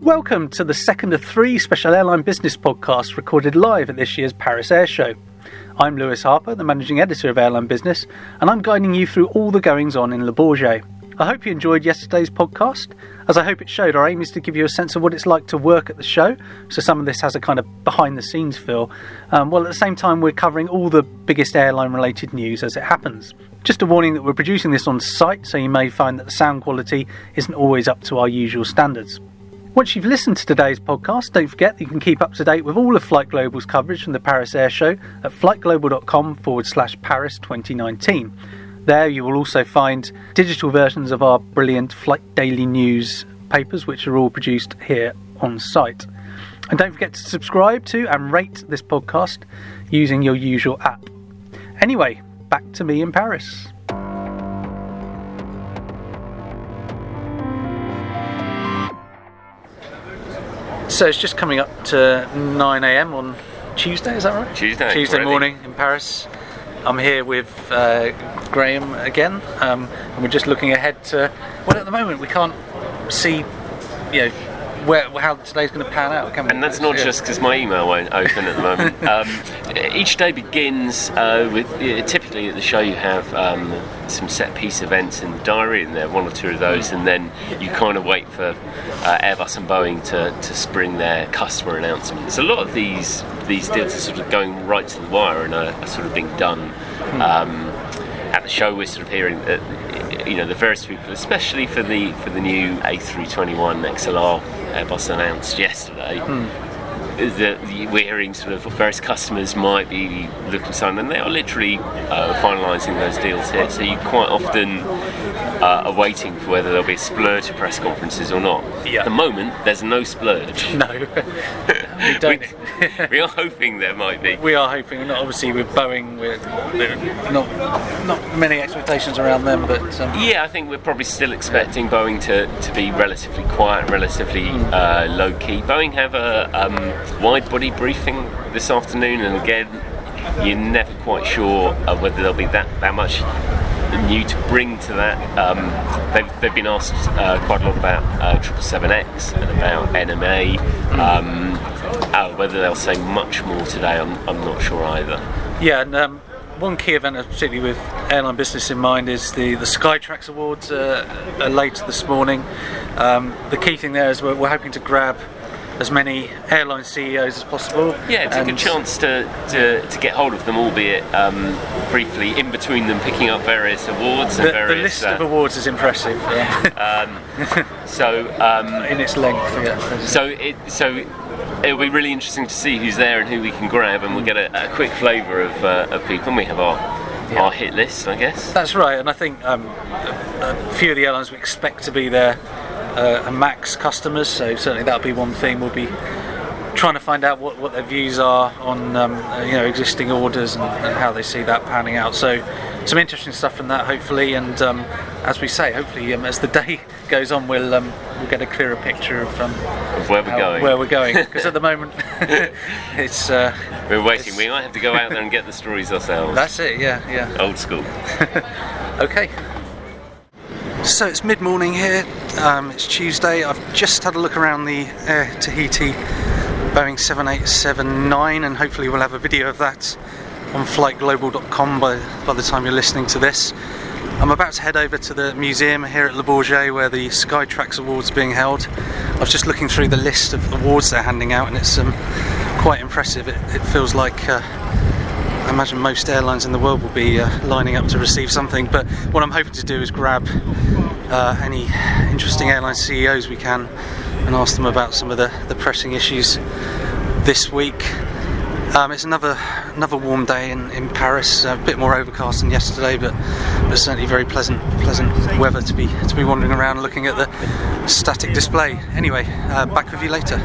Welcome to the second of three special airline business podcasts recorded live at this year's Paris Air Show. I'm Lewis Harper, the managing editor of Airline Business, and I'm guiding you through all the goings on in Le Bourget. I hope you enjoyed yesterday's podcast. As I hope it showed, our aim is to give you a sense of what it's like to work at the show. So some of this has a kind of behind the scenes feel. Um, while at the same time, we're covering all the biggest airline related news as it happens. Just a warning that we're producing this on site, so you may find that the sound quality isn't always up to our usual standards. Once you've listened to today's podcast, don't forget that you can keep up to date with all of Flight Global's coverage from the Paris Air Show at flightglobal.com forward slash Paris 2019. There you will also find digital versions of our brilliant Flight Daily News papers, which are all produced here on site. And don't forget to subscribe to and rate this podcast using your usual app. Anyway, back to me in Paris. So it's just coming up to 9 a.m. on Tuesday, is that right? Tuesday, Tuesday already. morning in Paris. I'm here with uh, Graham again, um, and we're just looking ahead to. Well, at the moment we can't see, you know, where how today's going to pan out. And that's not Yeah. just because my email won't open at the moment. um, each day begins uh, with yeah, typically at the show you have um, some set piece events in the diary, and there are one or two of those, and then you kind of wait for uh, Airbus and Boeing to, to spring their customer announcements. A lot of these these deals are sort of going right to the wire and are, are sort of being done. Um, at the show, we're sort of hearing that you know the various people, especially for the for the new A321 XLR Airbus announced yesterday. That we're hearing sort of various customers might be looking to sign, and they are literally uh, finalising those deals here. So you quite often uh, are waiting for whether there'll be a splurge at press conferences or not. Yeah. At the moment, there's no splurge. No, we don't. we, we are hoping there might be. we are hoping. Not obviously with Boeing, we're, we're not not many expectations around them, but um, Yeah, I think we're probably still expecting Boeing to, to be relatively quiet, and relatively uh, low key. Boeing have a um, wide body briefing this afternoon, and again, you're never quite sure uh, whether there'll be that, that much new to bring to that. Um, they've, they've been asked uh, quite a lot about uh, 777X and about NMA. Um, uh, whether they'll say much more today, I'm, I'm not sure either. Yeah, and um, one key event, uh, particularly with airline business in mind, is the the Skytrax Awards uh, are later this morning. Um, the key thing there is we're, we're hoping to grab as many airline CEOs as possible. Yeah, it's a good chance to, to, to get hold of them, albeit um, briefly in between them picking up various awards and The, the various. list of uh, awards is impressive yeah, so um, in its length. Yeah. so it so it'll be really interesting to see who's there and who we can grab, and we'll get a, a quick flavour of, uh, of people. And we have our our hit list, I guess. That's right, and I think um, a, a few of the airlines we expect to be there uh, are Max customers, so certainly that'll be one theme. We'll be trying to find out what, what their views are on um, uh, you know existing orders and, and how they see that panning out. So some interesting stuff from that, hopefully, and um, as we say, hopefully um, as the day goes on, we'll um, we'll get a clearer picture of, um, Of where we're how- going. where we're going. Because at the moment, it's uh, we're waiting. We might have to go out there and get the stories ourselves. that's it. Yeah, yeah. Old school. Okay. So it's mid morning here. Um, it's Tuesday. I've just had a look around the Air Tahiti Boeing 7879, and hopefully we'll have a video of that on flightglobal.com by, by the time you're listening to this. I'm about to head over to the museum here at Le Bourget where the Skytrax Awards are being held. I was just looking through the list of awards they're handing out, and it's um, quite impressive. It, it feels like uh, I imagine most airlines in the world will be uh, lining up to receive something. But what I'm hoping to do is grab uh, any interesting airline CEOs we can and ask them about some of the, the pressing issues this week. Um, it's another another warm day in, in Paris. A bit more overcast than yesterday, but but certainly very pleasant pleasant weather to be to be wandering around looking at the static display. Anyway, uh, back with you later.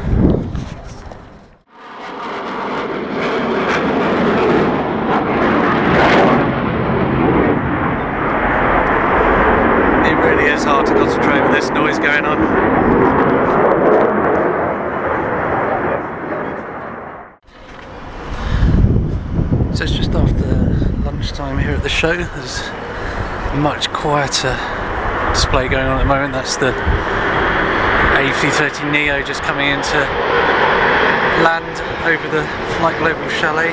It really is hard to concentrate with this noise going on. So it's just after lunchtime here at the show. There's a much quieter display going on at the moment. That's the A330 Neo just coming into land over the Flight Global Chalet.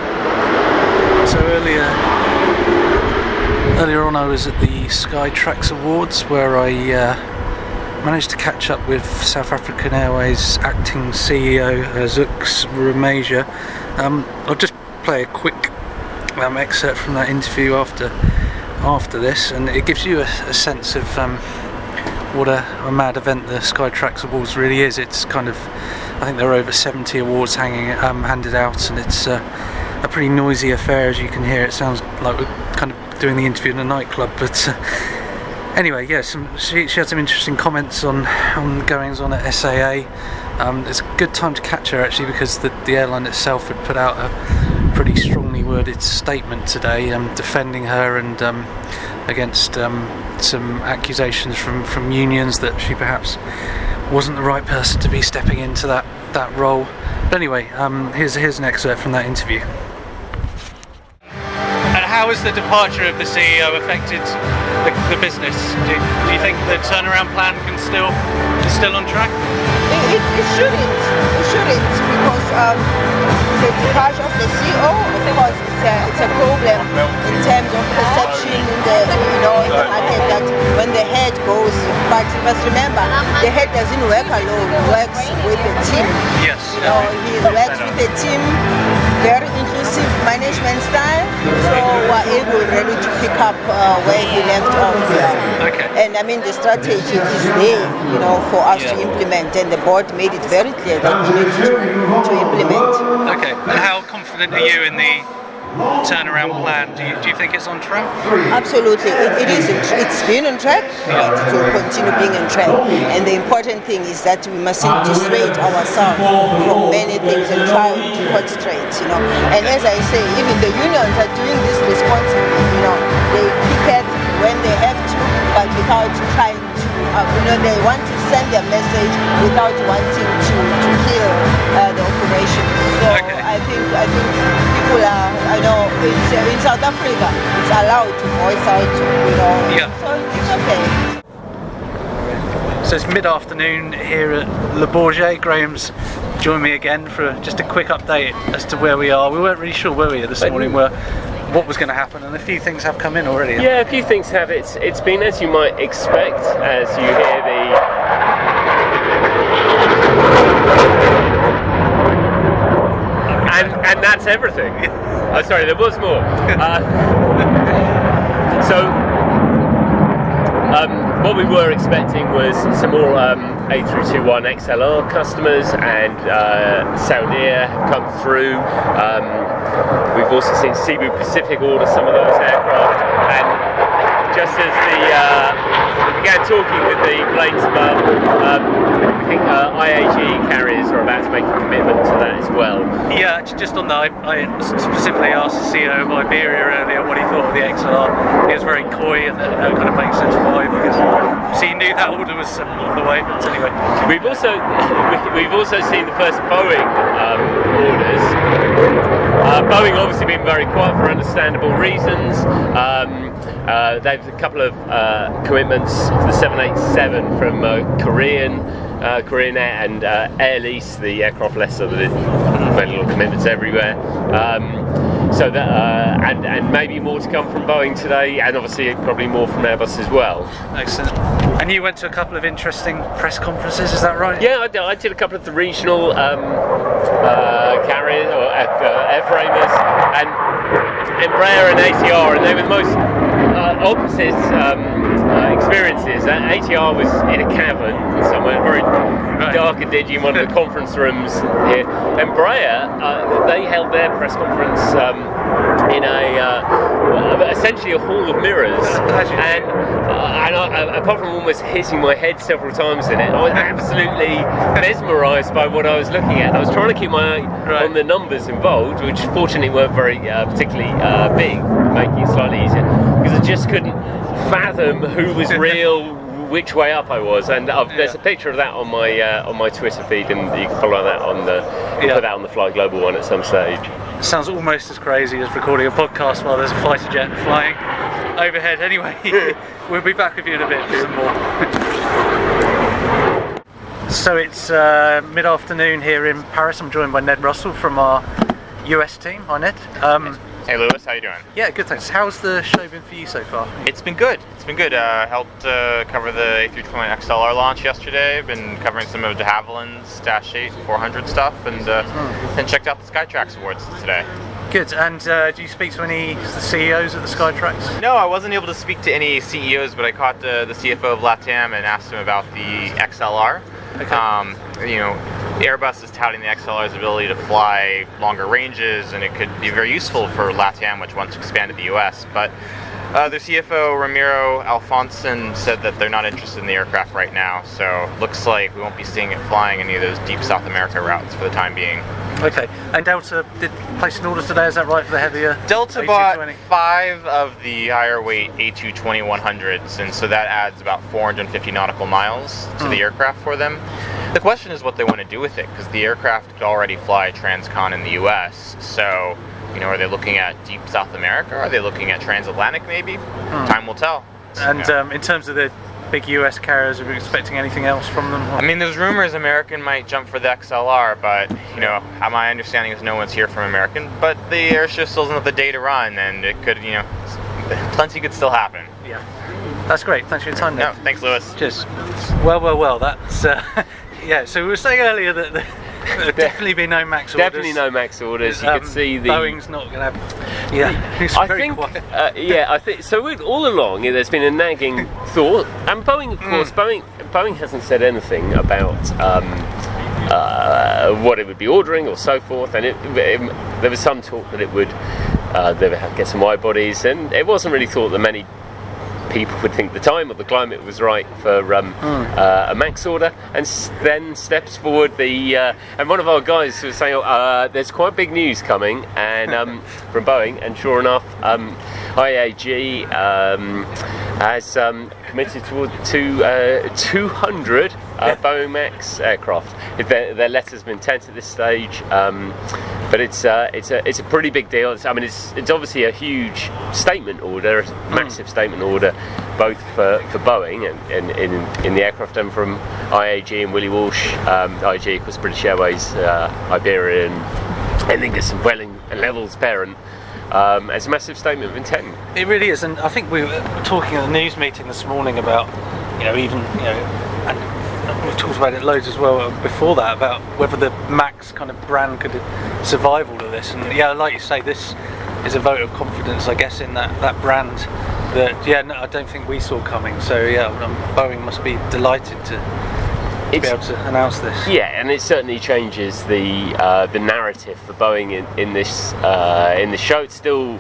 So earlier, earlier on, I was at the Skytrax Awards where I uh, managed to catch up with South African Airways acting CEO uh, Zuks Um, I'll just play a quick um, excerpt from that interview after after this, and it gives you a, a sense of um, what a, a, mad event the Skytrax Awards really is. It's kind of, I think there are over 70 awards hanging um, handed out, and it's uh, a pretty noisy affair as you can hear. It sounds like we're kind of doing the interview in a nightclub, but. Uh, anyway, yeah, some, she, she, had some interesting comments on, on goings on at SAA. Um, it's a good time to catch her actually because the, the airline itself had put out a pretty strongly worded statement today um, defending her and um, against um, some accusations from, from unions that she perhaps wasn't the right person to be stepping into that, that role. But anyway, um, here's, here's an excerpt from that interview. And how has the departure of the CEO affected the, the business? Do, do, you think the turnaround plan can still is still on track? It, it, shouldn't. It shouldn't because um, the departure of the CEO, of course, it's a, it's a problem in terms of perception in the you know in the market that when the head goes, but you must remember the head doesn't work alone. He works with a team. Yes. You know, he works with a team very inclusive management style, so we're able really to pick up uh, where he left off. Okay. And I mean, the strategy is there, you know, for us yeah. to implement, and the board made it very clear that we need to, to implement. Okay. How confident are you in the turnaround plan? Do you, do you think it's on track? Absolutely, it, it is. It's been on track. Yeah. It will continue being on track. And the important thing is that we mustn't dissuade ourselves from many things and try to concentrate. You know. And as I say, even the unions are doing this responsibly. You know, they picket when they have to, but without trying to. Uh, you know, they want to send their message without wanting to to kill uh, the operation. So okay. I think I think people are I know it's, uh, in South Africa it's allowed to voice out you know yeah. so it's okay. So it's mid-afternoon here at Le Bourget. Graham's joined me again for just a quick update as to where we are. We weren't really sure where we were this morning. Where what was going to happen, and a few things have come in already. Yeah, a few things have. It's it's been as you might expect as you hear the and and that's everything. oh, sorry, there was more. Uh, so, um, what we were expecting was some more um, A321 XLR customers, and uh, Saudia have come through. Um, we've also seen Cebu Pacific order some of those aircraft, and just as the uh, we began talking with the planes above, um, I think uh, IAG carriers are about to make a commitment to that as well. Yeah, just on that, I, I specifically asked the CEO of Iberia earlier what he thought of the XLR. He was very coy, and that kind of makes sense why, because so he knew that order was on the way. But anyway, we've also we've also seen the first Boeing um, orders. Uh, Boeing obviously been very quiet for understandable reasons. Um, uh, they've a couple of uh, commitments for the 787 from uh, Korean, uh, Korean Air and uh, Air Lease, the aircraft lessor that made little commitments everywhere. Um, so that uh, and and maybe more to come from Boeing today, and obviously probably more from Airbus as well. Excellent. And you went to a couple of interesting press conferences, is that right? Yeah, I did, I did a couple of the regional um, carriers or airframers and Embraer and ATR, and they were the most opposite um, uh, experiences. Uh, ATR was in a cavern somewhere very right. dark and dingy in one of the conference rooms here. Embraer, uh, they held their press conference um, in a uh, essentially a hall of mirrors, and, uh, and I, apart from almost hitting my head several times in it, I was absolutely mesmerised by what I was looking at. I was trying to keep my eye right. on the numbers involved, which fortunately weren't very particularly big, making it slightly easier because I just couldn't fathom who was real, which way up I was, and yeah. there's a picture of that on my uh, on my Twitter feed, and you can follow that on the yeah. put that on the Flight Global one at some stage. sounds almost as crazy as recording a podcast while there's a fighter jet flying overhead. Anyway, we'll be back with you in a bit for some more. So it's uh, mid afternoon here in Paris. I'm joined by Ned Russell from our US team. Hi, Ned. Um, Hey Lewis, how you doing? yeah, good, thanks. How's the show been for you so far? It's been good. It's been good. Uh, helped uh, cover the A320 XLR launch yesterday. Been covering some of de Havilland's Dash 8 400 stuff, and uh, and checked out the Skytrax awards today. Good. And uh, do you speak to any the CEOs at the Skytrax? No, I wasn't able to speak to any CEOs, but I caught the, the CFO of LATAM and asked him about the XLR. Okay. Um, you know, Airbus is touting the XLR's ability to fly longer ranges, and it could be very useful for LATAM, which wants to expand to the US. But uh, their CFO Ramiro Alfonsín said that they're not interested in the aircraft right now, so looks like we won't be seeing it flying any of those deep South America routes for the time being. Okay. And Delta did place an order today. Is that right for the heavier? Delta bought A220? five of the higher weight A220 100s, and so that adds about 450 nautical miles to the aircraft for them. The question is what they want to do with it, because the aircraft could already fly transcon in the US. So, you know, are they looking at deep South America? Are they looking at transatlantic maybe? Time will tell. And Yeah. um, in terms of the big US carriers, are we expecting anything else from them? I mean, there's rumors American might jump for the XLR, but you know, my understanding is no one's here from American. But the airship still doesn't have the day to run, and it could, you know, plenty could still happen. yeah. That's great. Thanks for your time, Ned. No, thanks, Lewis. Cheers. Well, well, well. That's uh, yeah. So we were saying earlier that the, there'll definitely be no max orders. Definitely no max orders. You Um, could see the. Boeing's not going to have. Yeah, it's I very think, quiet. uh, yeah, I think so. All along, there's been a nagging thought, and Boeing, of Mm. course, Boeing, Boeing hasn't said anything about um, uh, what it would be ordering or so forth. And it, it- there was some talk that it would uh, they would have- get some wide bodies, and it wasn't really thought that many people would think the time or the climate was right for um, uh, a max order, and s- then steps forward the uh, and one of our guys was saying, uh, "There's quite big news coming," and um, from Boeing, and sure enough, um, IAG um, has um, committed to, to uh, 200 uh, Boeing Max aircraft. Their, their letter's been intent at this stage. But it's uh, it's a it's a pretty big deal. It's, I mean, it's it's obviously a huge statement order, a massive statement order, both for, for Boeing and, and in in the aircraft and from IAG and Willie Walsh. Um, IAG, of course, British Airways, uh, Iberian, Aer Lingus and Vueling and Level's parent. Um, it's a massive statement of intent. It really is, and I think we were talking at the news meeting this morning about, you know, even you know, and we've talked about it loads as well before that about whether the Max kind of brand could survive all of this. And yeah, like you say, this is a vote of confidence, I guess, in that that brand that yeah, no, I don't think we saw coming. So yeah, Boeing must be delighted to be able to announce this. Yeah, and it certainly changes the uh, the narrative for Boeing in, in this uh, in the show. It's still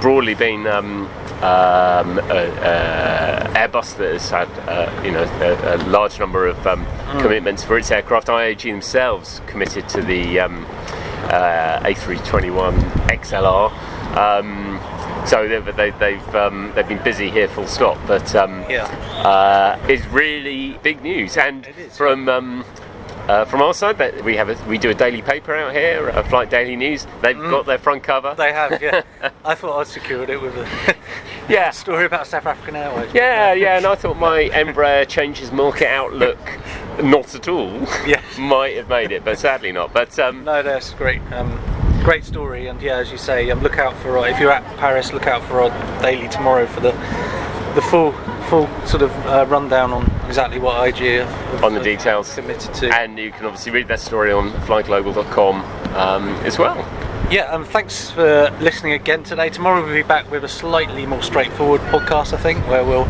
broadly been um, um, uh, Airbus that has had uh, you know a, a large number of um, commitments for its aircraft. IAG themselves committed to the um, uh, A321 XLR. Um, so they've, they, they've um, they've been busy here, full stop. But um, Yeah. uh, it's really big news, and from um, uh, from our side, that we have a, we do a daily paper out here, a Flight Daily News. They've got their front cover. Mm. They have, yeah. I thought I'd secured it with a yeah, story about South African Airways. yeah, yeah. And I thought my Embraer changes market outlook, not at all. Yes. might have made it, but sadly not. But um, No, that's great. Um, great story, and yeah, as you say, um, look out for our, if you're at Paris, look out for our daily tomorrow for the the full full sort of uh, rundown on exactly what IAG On the details. committed to. and you can obviously read that story on flightglobal.com um, as well. yeah, um, thanks for listening again today. Tomorrow we'll be back with a slightly more straightforward podcast, I think, where we'll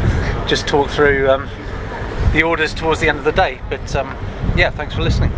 just talk through um, the orders towards the end of the day. But um, yeah, thanks for listening.